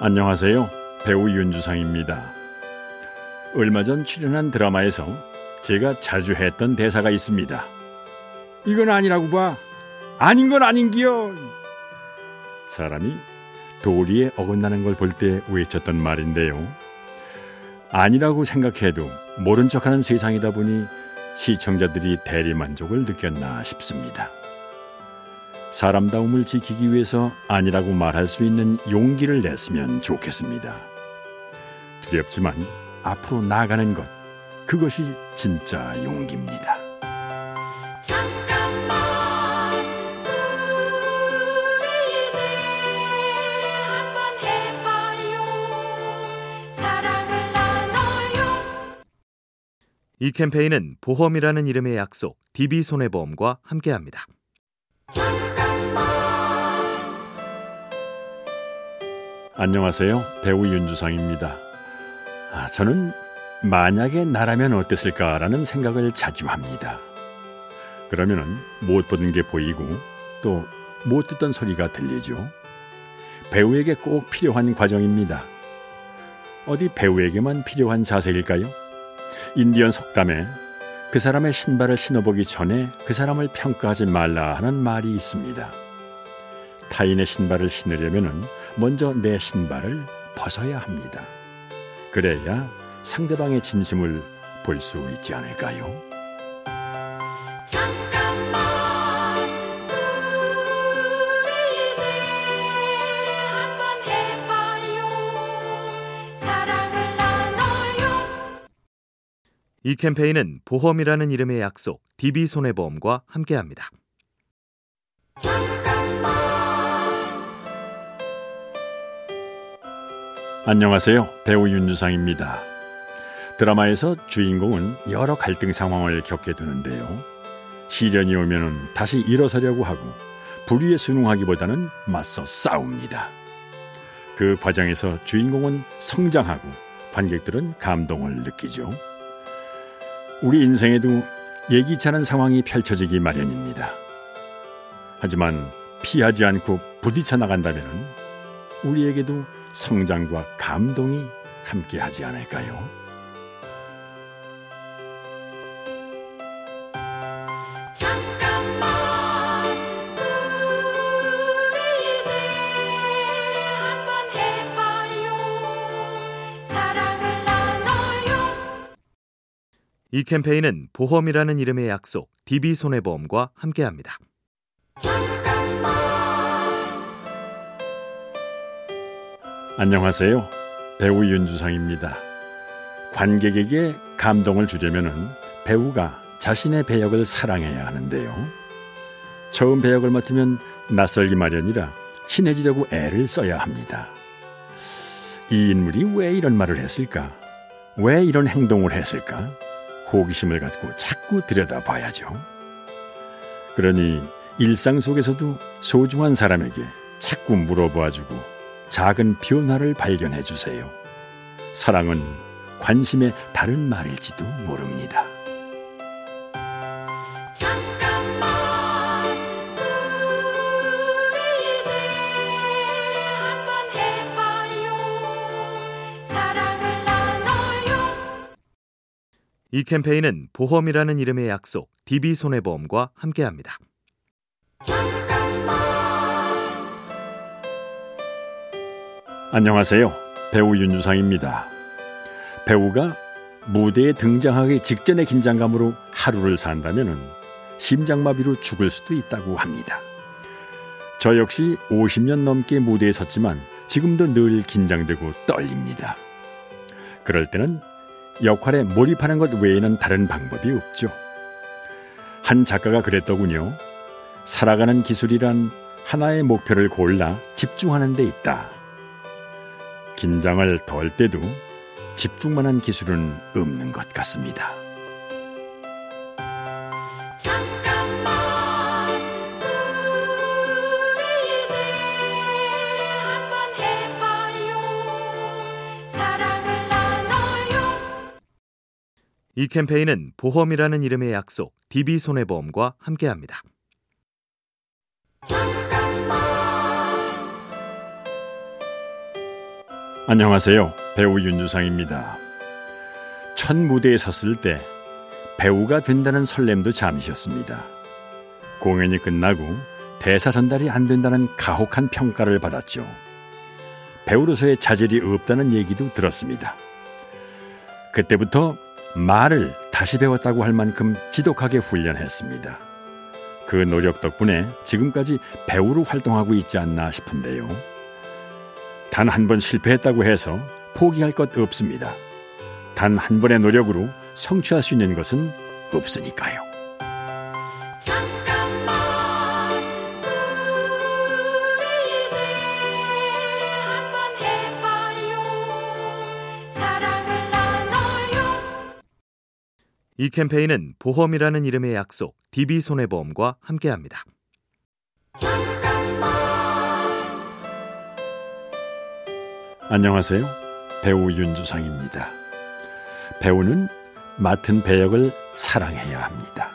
안녕하세요. 배우 윤주상입니다. 얼마 전 출연한 드라마에서 제가 자주 했던 대사가 있습니다. 이건 아니라고 봐. 아닌 건 아닌기요. 사람이 도리에 어긋나는 걸 볼 때 외쳤던 말인데요. 아니라고 생각해도 모른 척하는 세상이다 보니 시청자들이 대리만족을 느꼈나 싶습니다. 사람다움을 지키기 위해서 아니라고 말할 수 있는 용기를 냈으면 좋겠습니다. 두렵지만 앞으로 나가는 것, 그것이 진짜 용기입니다. 잠깐만 우리 이제 한번 해봐요 사랑을 나눠요 이 캠페인은 보험이라는 이름의 약속 DB손해보험과 함께합니다. 안녕하세요. 배우 윤주상입니다. 아, 저는 만약에 나라면 어땠을까라는 생각을 자주 합니다. 그러면은 못 보는 게 보이고 또 못 듣던 소리가 들리죠. 배우에게 꼭 필요한 과정입니다. 어디 배우에게만 필요한 자세일까요? 인디언 속담에 그 사람의 신발을 신어보기 전에 그 사람을 평가하지 말라 하는 말이 있습니다. 타인의 신발을 신으려면 먼저 내 신발을 벗어야 합니다. 그래야 상대방의 진심을 볼 수 있지 않을까요? 잠깐만 우리 이제 한번 해봐요 사랑을 나눠요 이 캠페인은 보험이라는 이름의 약속 DB손해보험과 함께합니다. 안녕하세요. 배우 윤주상입니다. 드라마에서 주인공은 여러 갈등 상황을 겪게 되는데요. 시련이 오면은 다시 일어서려고 하고 불의에 순응하기보다는 맞서 싸웁니다. 그 과정에서 주인공은 성장하고 관객들은 감동을 느끼죠. 우리 인생에도 예기치 않은 상황이 펼쳐지기 마련입니다. 하지만 피하지 않고 부딪혀 나간다면 우리에게도 성장과 감동이 함께하지 않을까요? 잠깐만 우리 이제 한번 해봐요 사랑을 나눠요 이 캠페인은 보험이라는 이름의 약속 DB손해보험과 함께합니다. 안녕하세요. 배우 윤주상입니다. 관객에게 감동을 주려면은 배우가 자신의 배역을 사랑해야 하는데요. 처음 배역을 맡으면 낯설기 마련이라 친해지려고 애를 써야 합니다. 이 인물이 왜 이런 말을 했을까? 왜 이런 행동을 했을까? 호기심을 갖고 자꾸 들여다봐야죠. 그러니 일상 속에서도 소중한 사람에게 자꾸 물어봐주고 작은 변화를 발견해 주세요. 사랑은 관심의 다른 말일지도 모릅니다. 잠깐만 우리 이제 한번 해봐요 사랑을 나눠요 이 캠페인은 보험이라는 이름의 약속 DB손해보험과 함께합니다. 안녕하세요. 배우 윤주상입니다. 배우가 무대에 등장하기 직전의 긴장감으로 하루를 산다면 심장마비로 죽을 수도 있다고 합니다. 저 역시 50년 넘게 무대에 섰지만 지금도 늘 긴장되고 떨립니다. 그럴 때는 역할에 몰입하는 것 외에는 다른 방법이 없죠. 한 작가가 그랬더군요. 살아가는 기술이란 하나의 목표를 골라 집중하는 데 있다. 긴장을 덜 때도 집중만한 기술은 없는 것 같습니다. 잠깐만 우리 이제 한번 해봐요 사랑을 나눠요 이 캠페인은 보험이라는 이름의 약속 DB손해보험과 함께합니다. 안녕하세요. 배우 윤주상입니다. 첫 무대에 섰을 때 배우가 된다는 설렘도 잠시였습니다. 공연이 끝나고 대사 전달이 안 된다는 가혹한 평가를 받았죠. 배우로서의 자질이 없다는 얘기도 들었습니다. 그때부터 말을 다시 배웠다고 할 만큼 지독하게 훈련했습니다. 그 노력 덕분에 지금까지 배우로 활동하고 있지 않나 싶은데요. 단 한 번 실패했다고 해서 포기할 것 없습니다. 단 한 번의 노력으로 성취할 수 있는 것은 없으니까요. 잠깐만 우리 이제 한번 해봐요 사랑을 나눠요 이 캠페인은 보험이라는 이름의 약속 DB손해보험과 함께합니다. 안녕하세요. 배우 윤주상입니다. 배우는 맡은 배역을 사랑해야 합니다.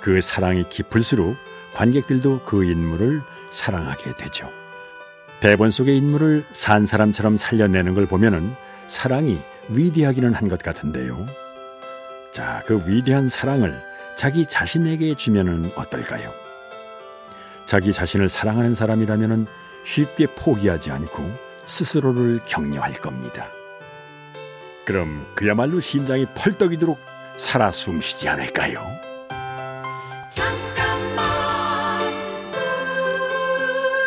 그 사랑이 깊을수록 관객들도 그 인물을 사랑하게 되죠. 대본 속의 인물을 산 사람처럼 살려내는 걸 보면은 사랑이 위대하기는 한 것 같은데요. 자, 그 위대한 사랑을 자기 자신에게 주면은 어떨까요? 자기 자신을 사랑하는 사람이라면은 쉽게 포기하지 않고 스스로를 격려할 겁니다. 그럼 그야말로 심장이 펄떡이도록 살아 숨쉬지 않을까요? 잠깐만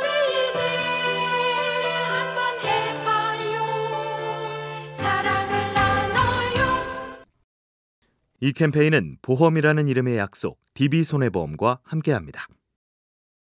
우리 이제 한번 해봐요 사랑을 나눠요 이 캠페인은 보험이라는 이름의 약속 DB손해보험과 함께합니다.